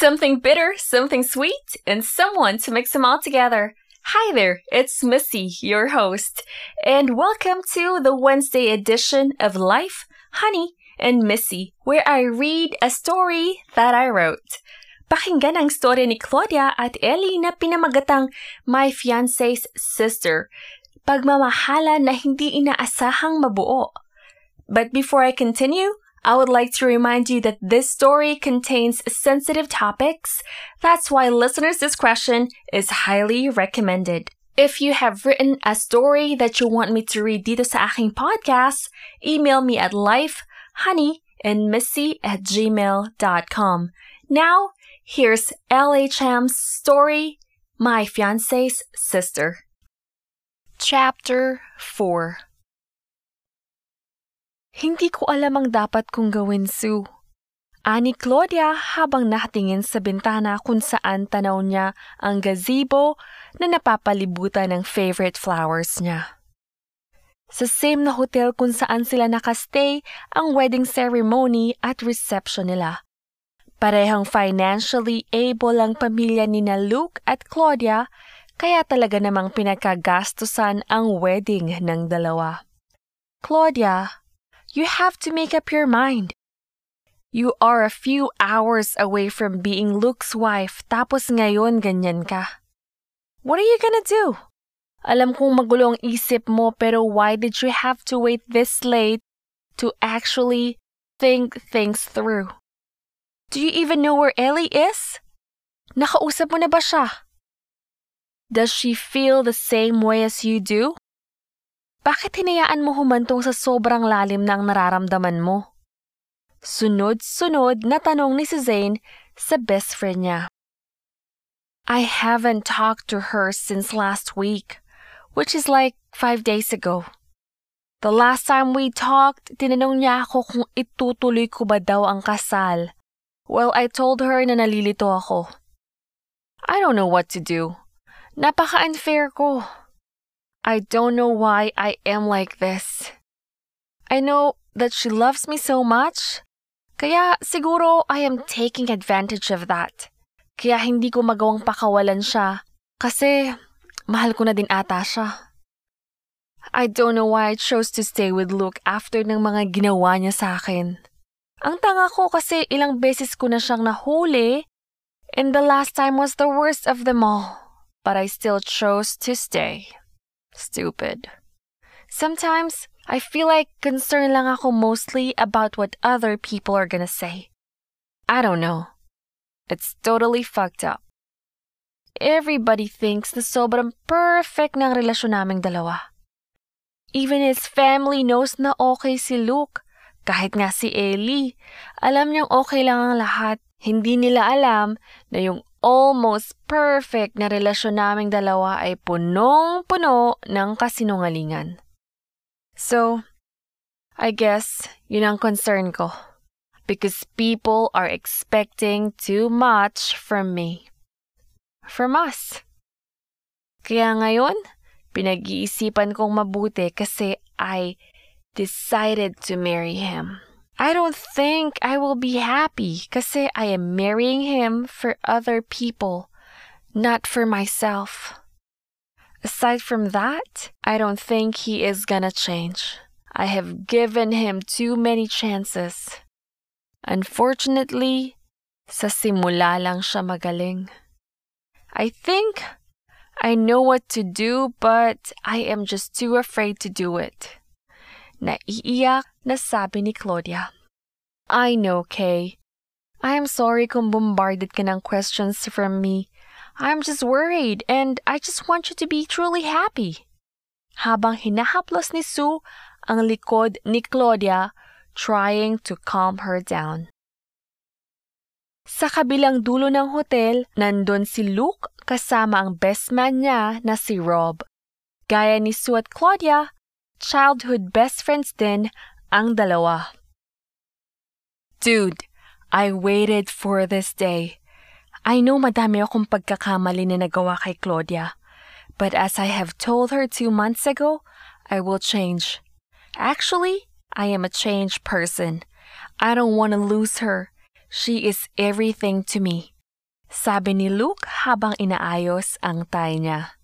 Something bitter, something sweet, and someone to mix them all together. Hi there, it's Missy, your host, and welcome to the Wednesday edition of Life, Honey, and Missy, where I read a story that I wrote. Pakinggan ang story ni Claudia at Ellie na pinamagatang My Fiance's Sister, pagmamahala na hindi inaasahang mabuo. But before I continue, I would like to remind you that this story contains sensitive topics. That's why listener's discretion is highly recommended. If you have written a story that you want me to read dito sa aking podcast, email me at lifehoneyandmissy at gmail.com. Now, here's LHM's story, My Fiance's Sister. Chapter 4 Hindi ko alam ang dapat kong gawin, Sue. Ani Claudia habang nakatingin sa bintana kung saan tanaw niya ang gazebo na napapalibutan ng favorite flowers niya. Sa same na hotel kung saan sila nakastay ang wedding ceremony at reception nila. Parehang financially able ang pamilya ni na Luke at Claudia kaya talaga namang pinagkagastusan ang wedding ng dalawa. Claudia, you have to make up your mind. You are a few hours away from being Luke's wife tapos ngayon ganyan ka. What are you gonna do? Alam kong magulo ang isip mo pero why did you have to wait this late to actually think things through? Do you even know where Ellie is? Nakausap mo na ba siya? Does she feel the same way as you do? Bakit hinayaan mo humantong sa sobrang lalim ng nararamdaman mo? Sunod-sunod na tanong ni si Zane sa best friend niya. I haven't talked to her since last week, which is like five days ago. The last time we talked, tinanong niya ako kung itutuloy ko ba daw ang kasal. Well, I told her na nalilito ako. I don't know what to do. Napaka-unfair ko. I don't know why I am like this. I know that she loves me so much, kaya siguro I am taking advantage of that. Kaya hindi ko magawang pakawalan siya kasi mahal ko na din ata siya. I don't know why I chose to stay with Luke after ng mga ginawa niya sa akin. Ang tanga ko kasi ilang beses ko na siyang nahuli and the last time was the worst of them all. But I still chose to stay. Stupid. Sometimes, I feel like concerned lang ako mostly about what other people are gonna say. I don't know. It's totally fucked up. Everybody thinks na sobrang perfect ng relasyon naming dalawa. Even his family knows na okay si Luke. Kahit nga si Ellie, alam niyang okay lang ang lahat. Hindi nila alam na yung almost perfect na relasyon naming dalawa ay punong-puno ng kasinungalingan. So, I guess yun ang concern ko. Because people are expecting too much from me. From us. Kaya ngayon, pinag-iisipan kong mabuti kasi I decided to marry him. I don't think I will be happy kasi I am marrying him for other people, not for myself. Aside from that, I don't think he is gonna change. I have given him too many chances. Unfortunately, sa simula lang siya magaling. I think I know what to do, but I am just too afraid to do it. Naiiyak na sabi ni Claudia. I know, Kay. I am sorry kung bombarded ka ng questions from me. I'm just worried and I just want you to be truly happy. Habang hinahaplos ni Sue ang likod ni Claudia, trying to calm her down. Sa kabilang dulo ng hotel, nandun si Luke kasama ang best man niya na si Rob. Gaya ni Sue at Claudia, childhood best friends din ang dalawa. Dude, I waited for this day. I know madami akong pagkakamali na nagawa kay Claudia. But as I have told her two months ago, I will change. Actually, I am a changed person. I don't want to lose her. She is everything to me. Sabi ni Luke habang inaayos ang tie niya.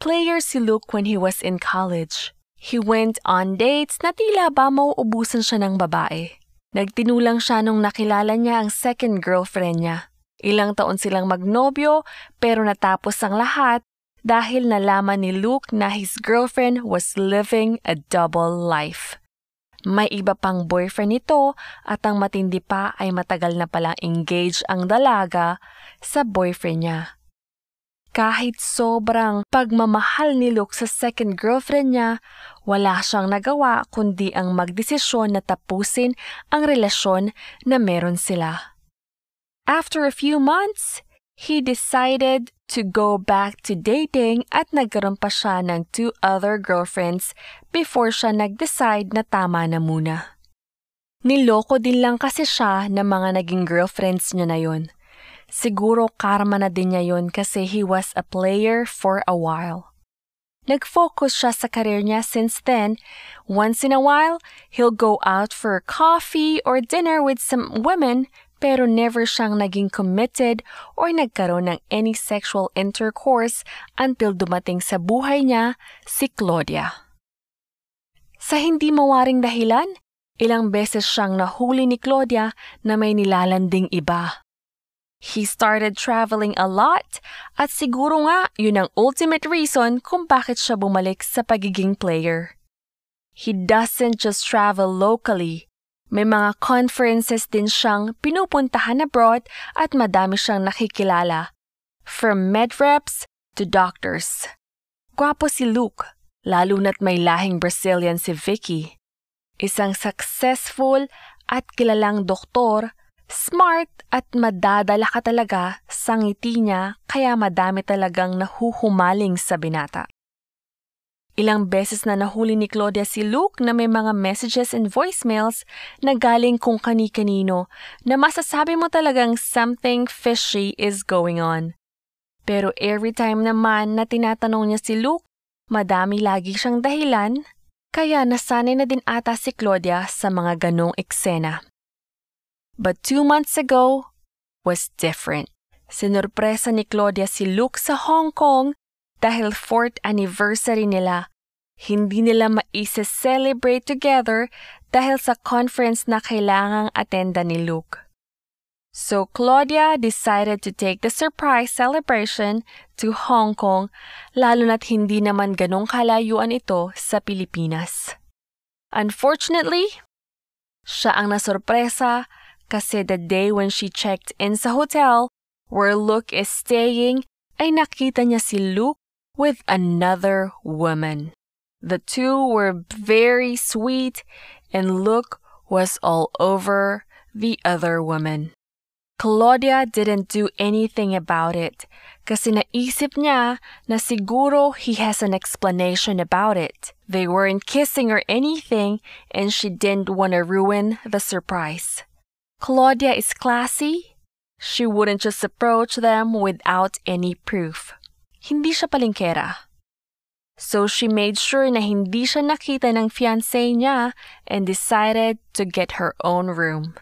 Player si Luke when he was in college. He went on dates na tila ba mauubusan siya ng babae. Nagtinulang siya nung nakilala niya ang second girlfriend niya. Ilang taon silang magnobyo pero natapos ang lahat dahil nalaman ni Luke na his girlfriend was living a double life. May iba pang boyfriend nito at ang matindi pa ay matagal na palang engaged ang dalaga sa boyfriend niya. Kahit sobrang pagmamahal ni Luke sa second girlfriend niya, wala siyang nagawa kundi ang magdesisyon na tapusin ang relasyon na meron sila. After a few months, he decided to go back to dating at nagkaroon pa siya ng two other girlfriends before siya nag-decide na tama na muna. Niloko din lang kasi siya ng mga naging girlfriends niya na yun. Siguro karma na din niya yun kasi he was a player for a while. Nag-focus siya sa career niya since then. Once in a while, he'll go out for coffee or dinner with some women pero never siyang naging committed or nagkaroon ng any sexual intercourse until dumating sa buhay niya si Claudia. Sa hindi mawaring dahilan, ilang beses siyang nahuli ni Claudia na may nilalanding iba. He started traveling a lot at siguro nga yun ang ultimate reason kung bakit siya bumalik sa pagiging player. He doesn't just travel locally. May mga conferences din siyang pinupuntahan abroad at madami siyang nakikilala. From med reps to doctors. Gwapo si Luke, lalo na't may lahing Brazilian si Vicky. Isang successful at kilalang doktor Smart at madadala ka talaga sa ngiti niya kaya madami talagang nahuhumaling sa binata. Ilang beses na nahuli ni Claudia si Luke na may mga messages and voicemails na galing kung kani-kanino na masasabi mo talagang something fishy is going on. Pero every time naman na tinatanong niya si Luke, madami lagi siyang dahilan, kaya nasanay na din ata si Claudia sa mga ganong eksena. But two months ago was different. Sinurpresa ni Claudia si Luke sa Hong Kong dahil 4th anniversary nila. Hindi nila maisa-celebrate together dahil sa conference na kailangang attenda ni Luke. So Claudia decided to take the surprise celebration to Hong Kong lalo na't hindi naman ganong kalayuan ito sa Pilipinas. Unfortunately, siya ang nasorpresa kasi the day when she checked in sa hotel where Luke is staying ay nakita niya si Luke with another woman. The two were very sweet and Luke was all over the other woman. Claudia didn't do anything about it kasi naisip niya na siguro he has an explanation about it. They weren't kissing or anything and she didn't want to ruin the surprise. Claudia is classy. She wouldn't just approach them without any proof. Hindi siya palingkera. So she made sure na hindi siya nakita ng fiancé niya and decided to get her own room.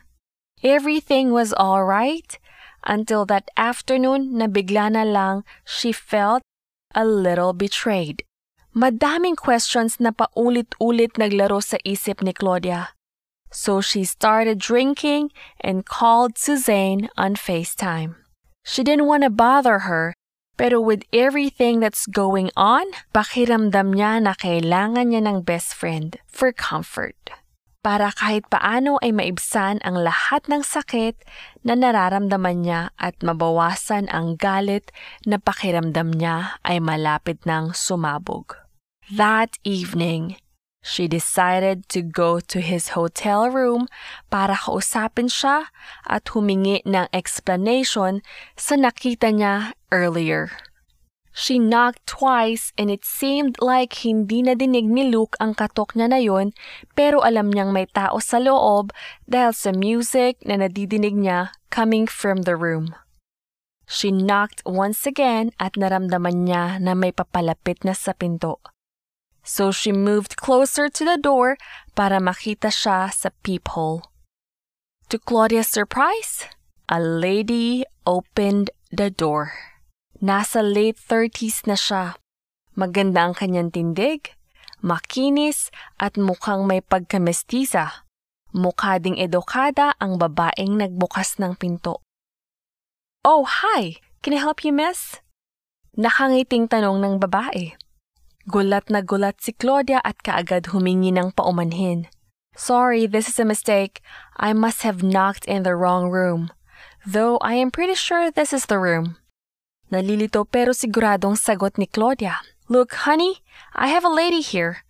Everything was all right until that afternoon na bigla na lang she felt a little betrayed. Madaming questions na paulit-ulit naglaro sa isip ni Claudia. So she started drinking and called Suzanne on FaceTime. She didn't want to bother her, pero with everything that's going on, pakiramdam niya na kailangan niya ng best friend for comfort. Para kahit paano ay maibsan ang lahat ng sakit na nararamdaman niya at mabawasan ang galit na pakiramdam niya ay malapit ng sumabog. That evening, She decided to go to his hotel room para kausapin siya at humingi ng explanation sa nakita niya earlier. She knocked twice and it seemed like hindi na dinig ni Luke ang katok niya na yon pero alam niyang may tao sa loob dahil sa music na nadidinig niya coming from the room. She knocked once again at naramdaman niya na may papalapit na sa pinto. So she moved closer to the door para makita siya sa peephole. To Claudia's surprise, a lady opened the door. Nasa late 30s na siya. Maganda ang kanyang tindig, makinis at mukhang may pagkamestisa. Mukha ding edukada ang babaeng nagbukas ng pinto. Oh, hi! Can I help you, miss? Nakangiting tanong ng babae. Gulat na gulat si Claudia at kaagad humingi ng paumanhin. Sorry, this is a mistake. I must have knocked in the wrong room. Though I am pretty sure this is the room. Nalilito pero siguradong sagot ni Claudia. Look, honey, I have a lady here.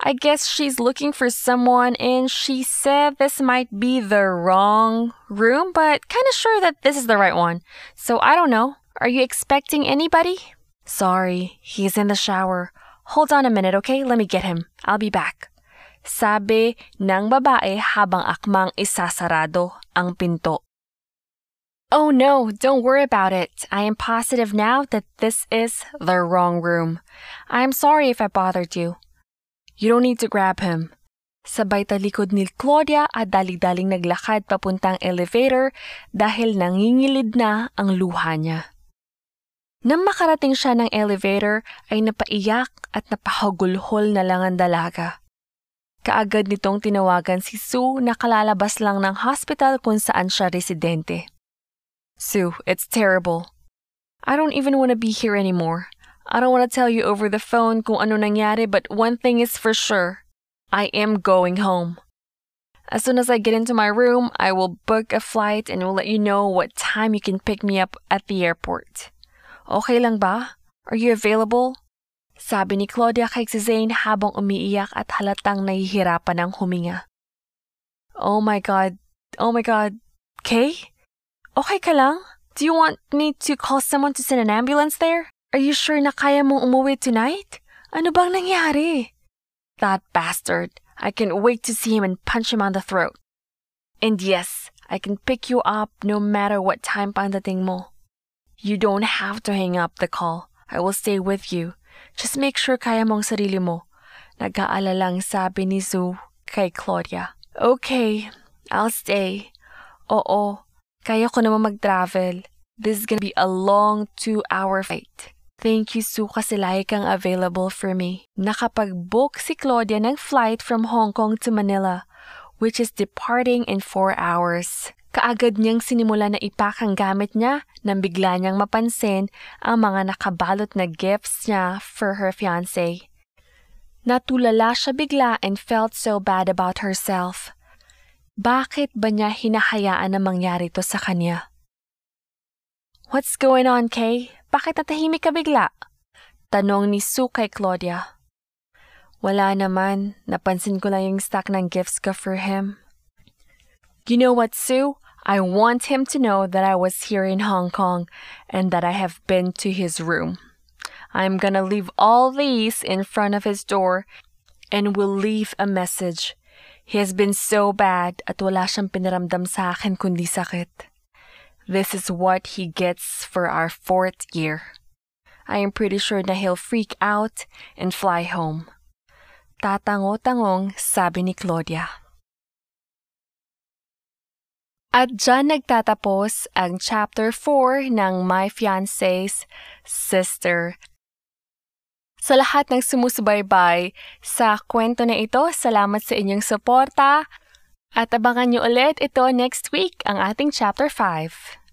I guess she's looking for someone and she said this might be the wrong room, but kind of sure that this is the right one. So I don't know. Are you expecting anybody? Sorry, he's in the shower. Hold on a minute, okay? Let me get him. I'll be back. Sabi ng babae habang akmang isasarado ang pinto. Oh no, don't worry about it. I am positive now that this is the wrong room. I'm sorry if I bothered you. You don't need to grab him. Sabay talikod ni Claudia at dali-daling naglakad papuntang elevator dahil nangingilid na ang luha niya. Nang makarating siya ng elevator ay napaiyak at napahagulhol na lang ang dalaga. Kaagad nitong tinawagan si Sue na kalalabas lang ng hospital kung saan siya residente. Sue, it's terrible. I don't even want to be here anymore. I don't want to tell you over the phone kung ano nangyari but one thing is for sure. I am going home. As soon as I get into my room, I will book a flight and will let you know what time you can pick me up at the airport. Okay lang ba? Are you available? Sabi ni Claudia kay si Zane habang umiiyak at halatang nahihirapan ng huminga. Oh my God. Oh my God. Kay? Okay ka lang? Do you want me to call someone to send an ambulance there? Are you sure na kaya mong umuwi tonight? Ano bang nangyari? That bastard. I can't wait to see him and punch him on the throat. And yes, I can pick you up no matter what time pandating mo. You don't have to hang up the call. I will stay with you. Just make sure kaya mong sarili mo. Nag-aalalang sabi ni Sue kay Claudia. Okay, I'll stay. Oo, kaya ko naman mag-travel. This is gonna be a long two-hour flight. Thank you, Sue, kasi lagi kang available for me. Nakapag-book si Claudia ng flight from Hong Kong to Manila, which is departing in four hours. Kaagad niyang sinimula na ipak ang gamit niya nang bigla niyang mapansin ang mga nakabalot na gifts niya for her fiancé. Natulala siya bigla and felt so bad about herself. Bakit ba niya hinahayaan na mangyari to sa kanya? What's going on, Kay? Bakit natahimik ka bigla? Tanong ni Sue kay Claudia. Wala naman. Napansin ko lang yung stack ng gifts ko for him. You know what, Sue? I want him to know that I was here in Hong Kong and that I have been to his room. I'm gonna leave all these in front of his door and will leave a message. He has been so bad at wala siyang pinaramdam sa akin kundi sakit. This is what he gets for our fourth year. I am pretty sure na he'll freak out and fly home. Tatango-tangong sabi ni Claudia. At dyan nagtatapos ang chapter 4 ng My Fiancé's Sister. Sa lahat ng sumusubaybay sa kwento na ito, salamat sa inyong suporta at abangan nyo ulit ito next week ang ating chapter 5.